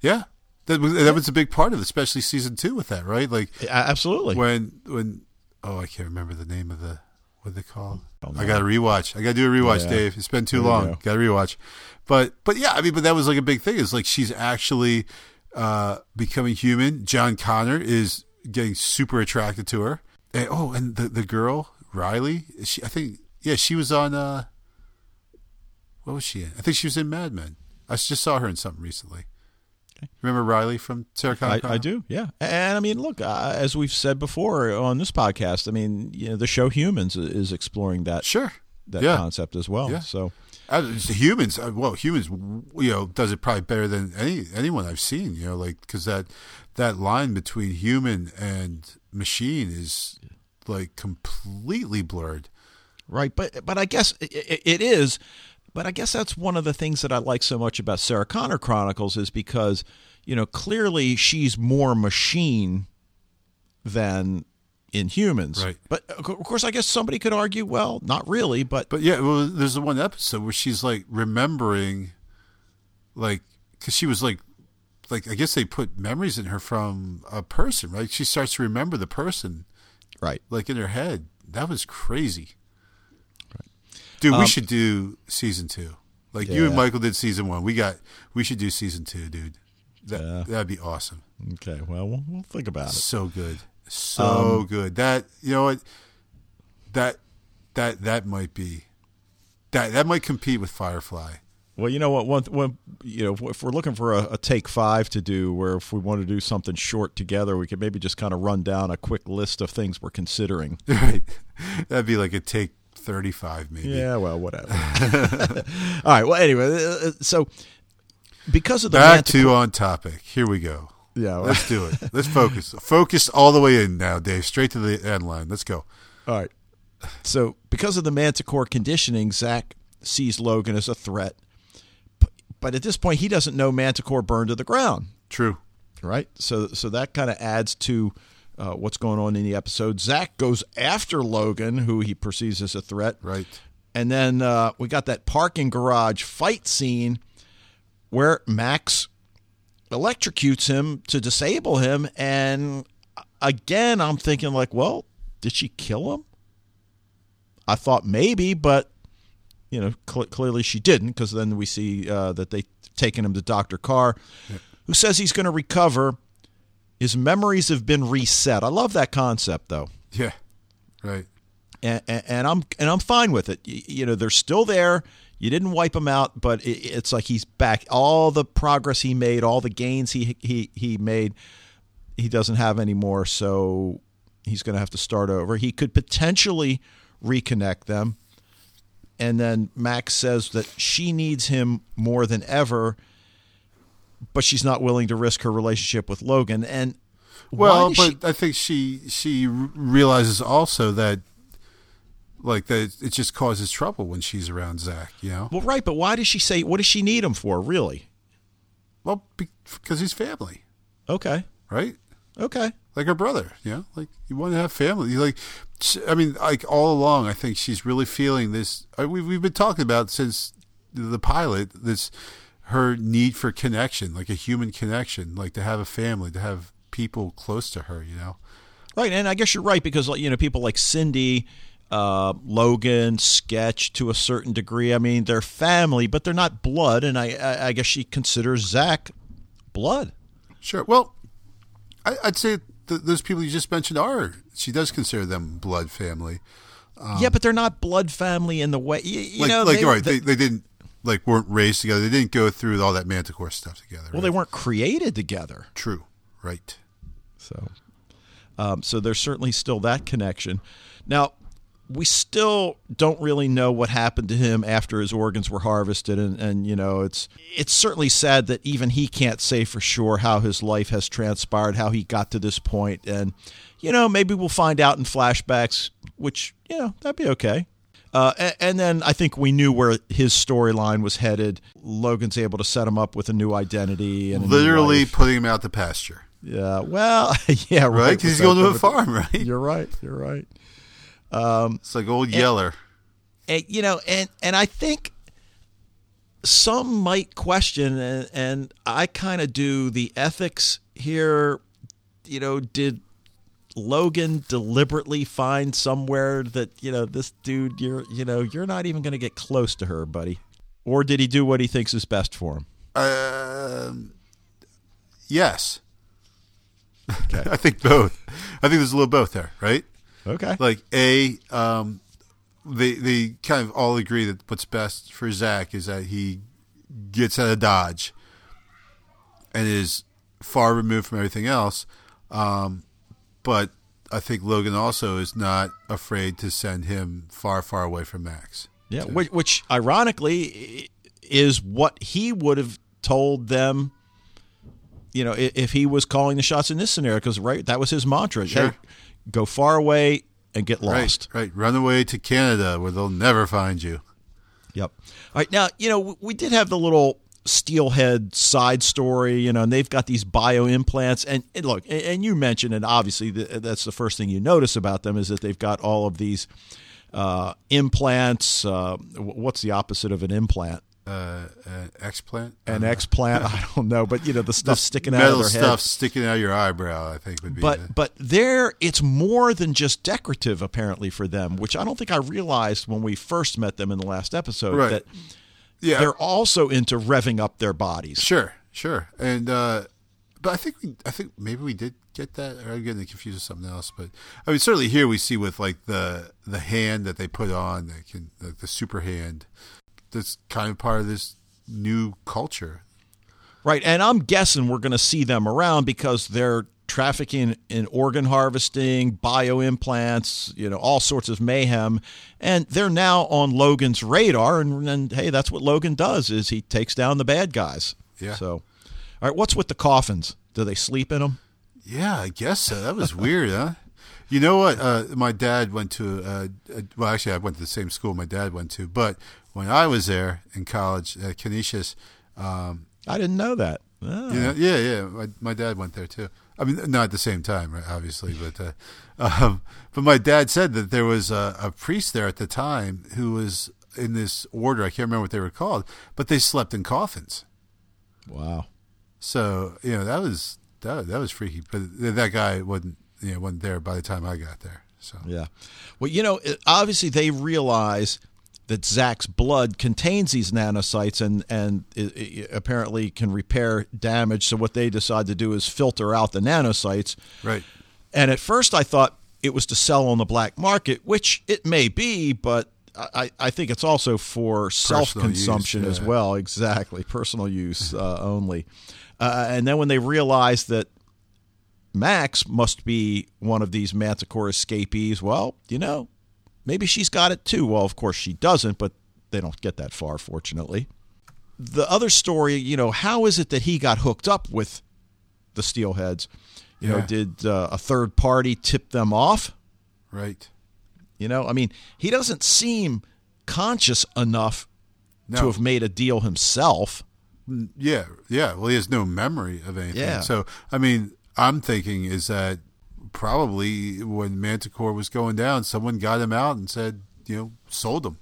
yeah, that was that was a big part of it, especially season two with that, right? Like, absolutely. When when oh, I can't remember the name of the what they call. Oh, I got to rewatch. I got to do a rewatch, yeah. Dave. It's been too there long. Got to rewatch. But but yeah, I mean, but that was like a big thing. It's like she's actually uh, becoming human. John Connor is getting super attracted to her. And, oh, and the the girl Riley, she I think yeah, she was on. Uh, what was she in? I think she was in Mad Men. I just saw her in something recently. Remember Riley from Sarah Connor? I, I, do, yeah. And I mean, look, uh, as we've said before on this podcast, I mean, you know, the show Humans is exploring that sure that yeah. concept as well. Yeah. So humans, uh, well, humans, you know, does it probably better than any anyone I've seen. You know, like because that that line between human and machine is like completely blurred. Right, but but I guess it, it is. But I guess that's one of the things that I like so much about Sarah Connor Chronicles is because you know clearly she's more machine than in humans. Right. But uh, of course, I guess somebody could argue, well, not really, but but yeah, well, there's the one episode where she's like remembering, like, because she was like, like I guess they put memories in her from a person, right? She starts to remember the person, right? Like in her head. That was crazy. Dude, um, we should do season two. Like yeah. you and Michael did season one. We got. We should do season two, dude. That yeah. that'd be awesome. Okay, well, we'll, we'll think about it. So good. So um, good. That you know what that that that might be that that might compete with Firefly. Well, you know what? One, one, you know, if we're looking for a, a, take five to do, where if we want to do something short together, we could maybe just kind of run down a quick list of things we're considering. [laughs] Right, that'd be like a take thirty-five, maybe. Yeah, well, whatever. [laughs] All right. Well, anyway, uh, uh, so because of the back to on topic. Here we go. Yeah, well. let's do it. Let's focus. [laughs] Focus all the way in now, Dave. Straight to the end line. Let's go. All right. So, because of the Manticore conditioning, Zach sees Logan as a threat. But, but at this point, he doesn't know Manticore burned to the ground, True. right? So, so that kind of adds to uh, what's going on in the episode. Zach goes after Logan, who he perceives as a threat. Right. And then uh, we got that parking garage fight scene where Max electrocutes him to disable him. And again, I'm thinking, like, well, did she kill him? I thought maybe, but, you know, cl- clearly she didn't because then we see uh, that they've taken him to Dr. Carr, who says he's going to recover. His memories have been reset. I love that concept, though Yeah. Right. and, and, and I'm and I'm fine with it. You, you know, they're still there. You didn't wipe him out, but it, it's like he's back. All the progress he made, all the gains he he he made, he doesn't have anymore. So he's going to have to start over. He could potentially reconnect them. And then Max says that she needs him more than ever, but she's not willing to risk her relationship with Logan. And Well, but she- I think she she realizes also that like that it just causes trouble when she's around Zach. You know. well, right, but why does she say? What does she need him for? Really? Well, because he's family, Okay. right? Okay. Like her brother. You know, like you want to have family. You like. I mean, like all along, I think she's really feeling this. I- We've we've been talking about since the pilot this her need for connection, like a human connection, like to have a family, to have people close to her. You know. Right, and I guess you're right because you know people like Cindy, uh, Logan, Sketch to a certain degree. I mean, they're family, but they're not blood, and I, I, I guess she considers Zach blood. Sure. Well, I, I'd say th- those people you just mentioned are. She does consider them blood family. yeah, but they're not blood family in the way you, you like, know. like they, right, they, they didn't like weren't raised together. They didn't go through all that Manticore stuff together. well, right? they weren't created together, true. Right. so um, so there's certainly still that connection. Now. We still don't really know what happened to him after his organs were harvested, and, and you know it's it's certainly sad that even he can't say for sure how his life has transpired, how he got to this point, and you know maybe we'll find out in flashbacks, which you know that'd be okay. Uh, and, and then I think we knew where his storyline was headed. Logan's able to set him up with a new identity and Literally putting him out to pasture. Yeah, well, [laughs] yeah, right. Right? he's going to a farm, right? You're right. You're right. It's like old Yeller. and, you know, and and I think some might question, and, and I kind of do the ethics here. You know, did Logan deliberately find somewhere that you know this dude, you're you know, you're not even going to get close to her, buddy, or did he do what he thinks is best for him? Um, yes. Okay. [laughs] I think both. I think there's a little both there, right? Okay. like a um they they kind of all agree that what's best for Zach is that he gets out of Dodge and is far removed from everything else. Um, but I think Logan also is not afraid to send him far, far away from Max. Yeah, which, which ironically is what he would have told them. You know, if he was calling the shots in this scenario, because right, that was his mantra: Sure. hey, go far away and get lost. Right, right. Run away to Canada where they'll never find you. Yep. All right. Now, you know, we did have the little steelhead side story, you know, and they've got these bio implants. And, and look, and, and you mentioned, and obviously th- that's the first thing you notice about them is that they've got all of these uh, implants. Uh, what's the opposite of an implant? Uh, uh, explant, An Uh, explant? [laughs] I don't know, but you know, the stuff sticking out of their stuff head. sticking out your eyebrow. I think would be. the- But but there, it's more than just decorative apparently for them, which I don't think I realized when we first met them in the last episode. Right. That yeah, they're also into revving up their bodies. Sure, sure, and uh, but I think we, I think maybe we did get that, or I'm getting confused with something else. But I mean, certainly here we see with like the the hand that they put on, that can like the super hand. That's kind of part of this new culture. Right. And I'm guessing we're going to see them around because they're trafficking in organ harvesting, bio implants, you know, all sorts of mayhem. And they're now on Logan's radar. And, and hey, that's what Logan does is he takes down the bad guys. Yeah. So, all right, what's with the coffins? Do they sleep in them? Yeah, I guess so. That was [laughs] weird, huh? You know what? Uh, my dad went to. Uh, uh, well, actually, I went to the same school my dad went to. But when I was there in college at Canisius, um, I didn't know that. Oh. you know, yeah, yeah, my, my dad went there too. I mean, not at the same time, right, obviously, but uh, um, but my dad said that there was a, a priest there at the time who was in this order. I can't remember what they were called, but they slept in coffins. Wow. So you know that was that that was freaky. But that guy wasn't you know wasn't there by the time I got there. So Yeah. Well, you know, obviously they realize that Zach's blood contains these nanocytes and and it, it apparently can repair damage. So what they decide to do is filter out the nanocytes. right, And at first I thought it was to sell on the black market, which it may be, but I, I think it's also for self consumption use, as well. Exactly. Personal use uh, only. Uh, and then when they realize that Max must be one of these Manticore escapees, well, you know, maybe she's got it too. Well, of course she doesn't, but they don't get that far, fortunately. The other story, you know, how is it that he got hooked up with the Steelheads? You know, did uh, a third party tip them off? right. You know, I mean, he doesn't seem conscious enough to have made a deal himself. Yeah, yeah. Well, he has no memory of anything. Yeah. So, I mean, I'm thinking is that probably when Manticore was going down, someone got him out and said, you know, sold him.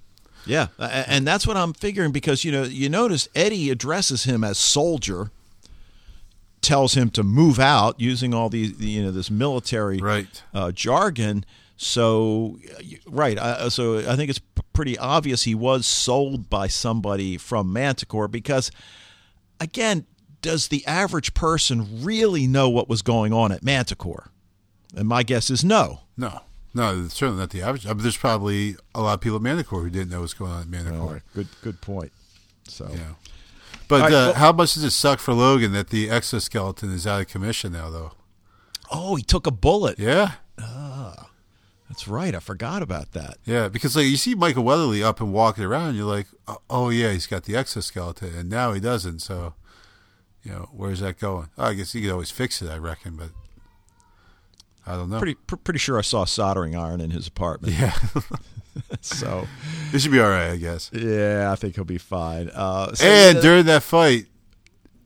Yeah, and that's what I'm figuring because you know you notice Eddie addresses him as soldier, tells him to move out using all these you know this military Right. uh, jargon. So right, uh, so I think it's pretty obvious he was sold by somebody from Manticore because again, does the average person really know what was going on at Manticore? And my guess is no. No, no, certainly not the average. Uh, but there's probably a lot of people at Manticore who didn't know what's going on at Manticore. good good point. So Yeah. But right, uh, well- how much does it suck for Logan that the exoskeleton is out of commission now, though? oh, he took a bullet. Yeah, That's right. I forgot about that. yeah. Because like you see Michael Weatherly up and walking around, you're like, oh, oh yeah, he's got the exoskeleton, and now he doesn't. So, you know, where's that going? Oh, I guess he could always fix it, I reckon, but I don't know. Pretty pr- pretty sure I saw a soldering iron in his apartment. yeah, [laughs] So this should be all right, I guess. yeah, I think he'll be fine. Uh, so And uh, during that fight,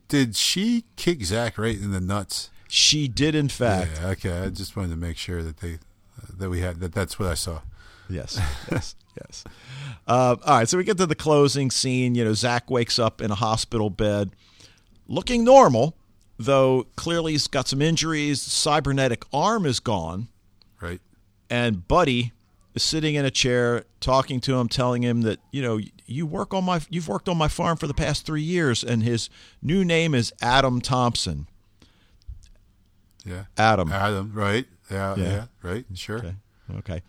did she kick Zach right in the nuts? she did in fact. Yeah, okay. I just wanted to make sure that they that we had that. That's what I saw. Yes, yes, [laughs] yes. Uh, all right, so we get to the closing scene. You know, Zach wakes up in a hospital bed, looking normal, though clearly he's got some injuries. Cybernetic arm is gone, Right. and Buddy is sitting in a chair talking to him, telling him that you know you work on my you've worked on my farm for the past three years, and his new name is Adam Thompson. Yeah. Adam. Adam. Right. Yeah. Yeah. Yeah. right. Sure. Okay. Okay.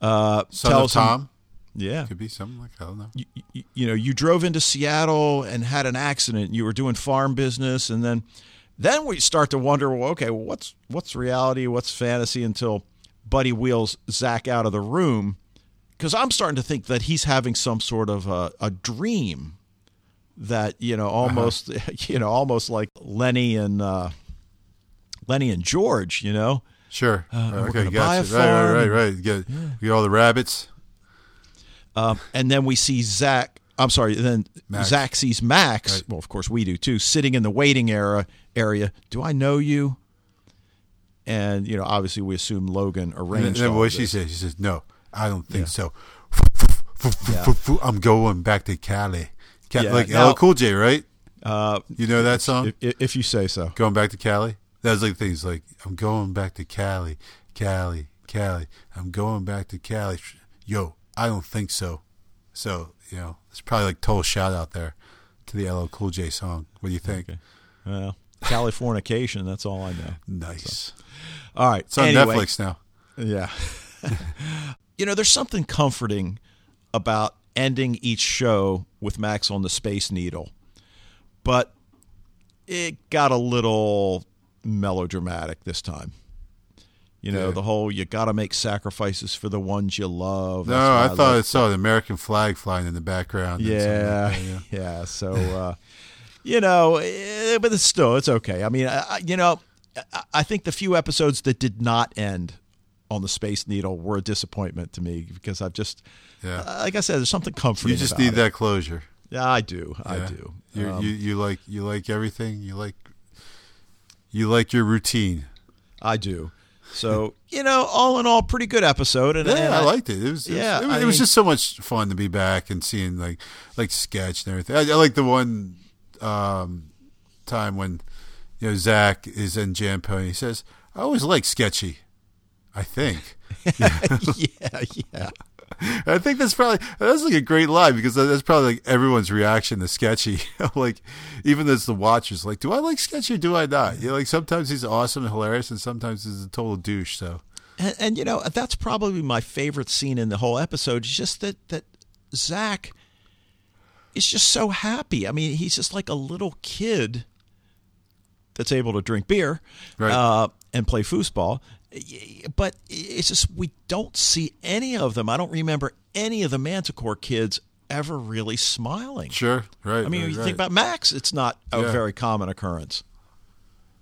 Uh, Son of him- Tom. yeah. Could be something like I don't know. you, you, you know you drove into Seattle and had an accident. You were doing farm business, and then then we start to wonder, well, okay, what's what's reality, what's fantasy? Until Buddy wheels Zach out of the room, because I'm starting to think that he's having some sort of a, a dream that you know almost [laughs] you know almost like Lennie and uh, Lennie and George, you know. Sure. Uh, okay. gonna buy a Gotcha. Right. Right. Right. Right. Get, you get all the rabbits. Um, and then we see Zach. I'm sorry. Then Max. Zach sees Max. Right. Well, of course we do too, sitting in the waiting area. Area. Do I know you? And you know, obviously, we assume Logan arranged. then, then what she says, she says, "No, I don't think Yeah. so. Yeah. I'm going back to Cali. Ca- Yeah, like now- LL Cool J, right? Uh, You know that song? if, if you say so. going back to Cali. That's like things like I'm going back to Cali, Cali, Cali. I'm going back to Cali. Yo, I don't think so. So you know, it's probably like total shout out there to the LL Cool J song. What do you think? Okay. Well, Californication. That's all I know. Nice. All right. It's on anyway, Netflix now. Yeah. [laughs] you know, there's something comforting about ending each show with Max on the Space Needle, but it got a little melodramatic this time. You know, Yeah. the whole you got to make sacrifices for the ones you love. No, I why thought I saw the American flag flying in the background. yeah, like yeah. [laughs] yeah. So, uh, you know, eh, but it's still it's okay. I mean, I, I- you know, I- I think the few episodes that did not end on the Space Needle were a disappointment to me because I've just, Yeah. uh, like I said, there's something comforting. You just need it. that closure. Yeah, I do. I do. Um, you you like you like everything. You like you like your routine. I do. So you know, all in all, pretty good episode. And, Yeah, and I liked it. It was, Yeah, it was, I it was mean- just so much fun to be back and seeing like like sketch and everything. I, I like the one um, time when you know Zach is in Jam Pony and he says, "I always like sketchy." I think. [laughs] yeah, yeah. I think that's probably that's like a great line because that's probably like everyone's reaction to Sketchy. [laughs] like even as the watchers, like, do I like Sketchy or do I not? You know, like sometimes he's awesome and hilarious, and sometimes he's a total douche. So And, and you know, that's probably my favorite scene in the whole episode. Is just that that Zach is just so happy. I mean, he's just like a little kid that's able to drink beer Right. uh, and play foosball. But it's just we don't see any of them. I don't remember any of the Manticore kids ever really smiling. sure, right. I mean, right, when you right. think about Max, it's not a Yeah. very common occurrence.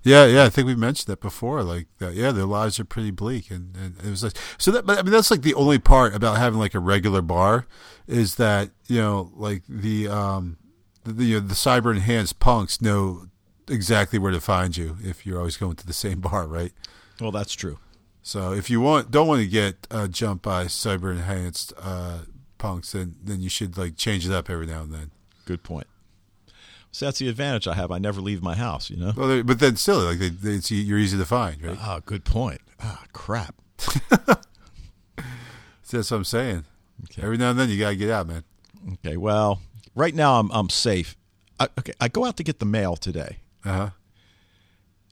Yeah, yeah, I think we mentioned that before. Like, that, yeah, their lives are pretty bleak, and, and it was like so. That, but I mean, that's like the only part about having like a regular bar is that you know, like the um, the the, the cyber enhanced punks know exactly where to find you if you're always going to the same [laughs] bar, right? Well, that's true. So if you want don't want to get uh, jumped by cyber enhanced uh, punks, then then you should like change it up every now and then. Good point. So that's the advantage I have. I never leave my house. You know. Well, but then still, like they, they, it's, you're easy to find, right? Ah, good point. Ah, crap. [laughs] That's what I'm saying. Okay. Every now and then you gotta get out, man. Okay. Well, right now I'm I'm safe. I, okay. I go out to get the mail today, Uh huh.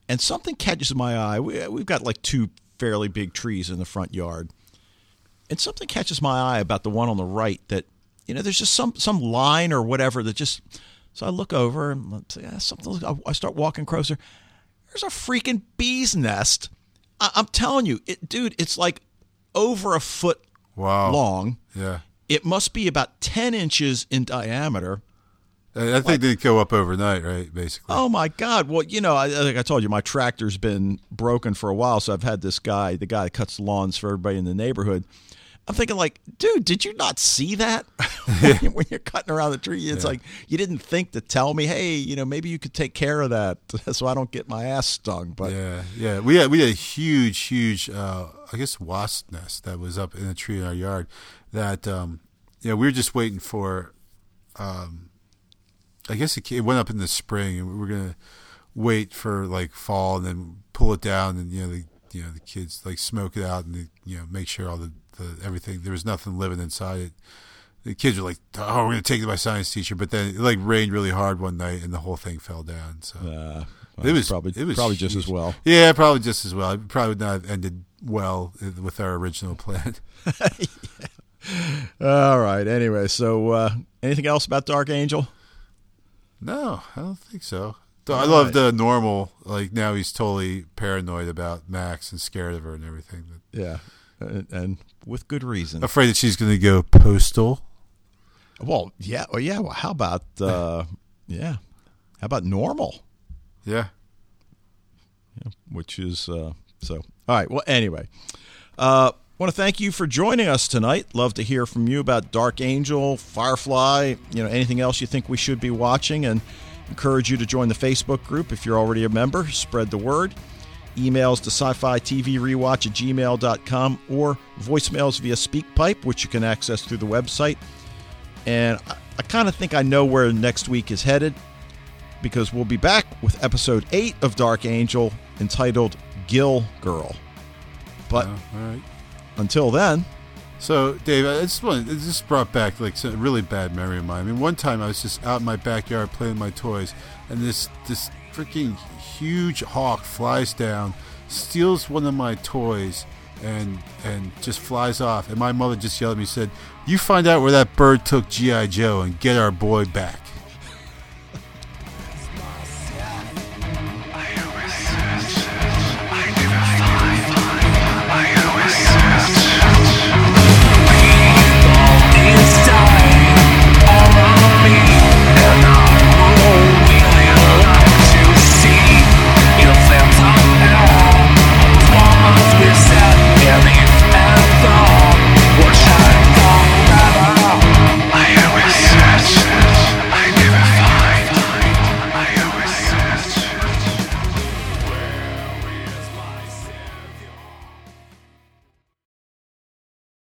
And something catches my eye. We, we've got like two fairly big trees in the front yard, and something catches my eye about the one on the right. That you know, there's just some some line or whatever that just. So I look over and say, ah, something. I- start walking closer. There's a freaking bee's nest. I, I'm telling you, it, dude. It's like over a foot Wow. long. Yeah. It must be about 10 inches in diameter. I think they go up overnight, right? Basically. Oh my God. Well, you know, I, like I told you, my tractor's been broken for a while. So I've had this guy, the guy that cuts lawns for everybody in the neighborhood. I'm thinking, like, dude, did you not see that [laughs] when, you- when you're cutting around the tree? It's like you didn't think to tell me, hey, you know, maybe you could take care of that [laughs] so I don't get my ass stung. But Yeah, yeah. We had we had a huge, huge, uh, I guess, wasp nest that was up in a tree in our yard. That um, yeah, we were just waiting for. Um, I guess it, it went up in the spring, and we were gonna wait for like fall and then pull it down, and you know the you know the kids like smoke it out and they, you know make sure all the, the everything there was nothing living inside it. The kids were like, "Oh, we're gonna take it to my science teacher," but then it like rained really hard one night, and the whole thing fell down. So uh, it was probably, it was probably just as well. Yeah, probably just as well. It probably would not have ended well with our original plan. [laughs] [laughs] All right. Anyway, so uh, anything else about Dark Angel? No, I don't think so. Though I love the normal. Like now, he's totally paranoid about Max and scared of her and everything. Yeah. And, and with good reason. Afraid that she's going to go postal. Well, yeah. Well, yeah. Well, how about [laughs] uh, yeah? How about normal? Yeah. Yeah, which is uh, so. All right. Well, anyway, uh, want to thank you for joining us tonight. Love to hear from you about Dark Angel, Firefly. You know, anything else you think we should be watching, and encourage you to join the Facebook group if you're already a member. Spread the word. Emails to sci-fi TV rewatch at gmail.com or voicemails via SpeakPipe, which you can access through the website. And I, I kind of think I know where next week is headed because we'll be back with episode 8 of Dark Angel entitled Gill Girl. But all right. Until then, So, Dave, I just want it just brought back like a really bad memory of mine. I mean, one time I was just out in my backyard playing with my toys, and this this freaking huge hawk flies down, steals one of my toys, and and just flies off. And my mother just yelled at me, said, "You find out where that bird took GI Joe and get our boy back."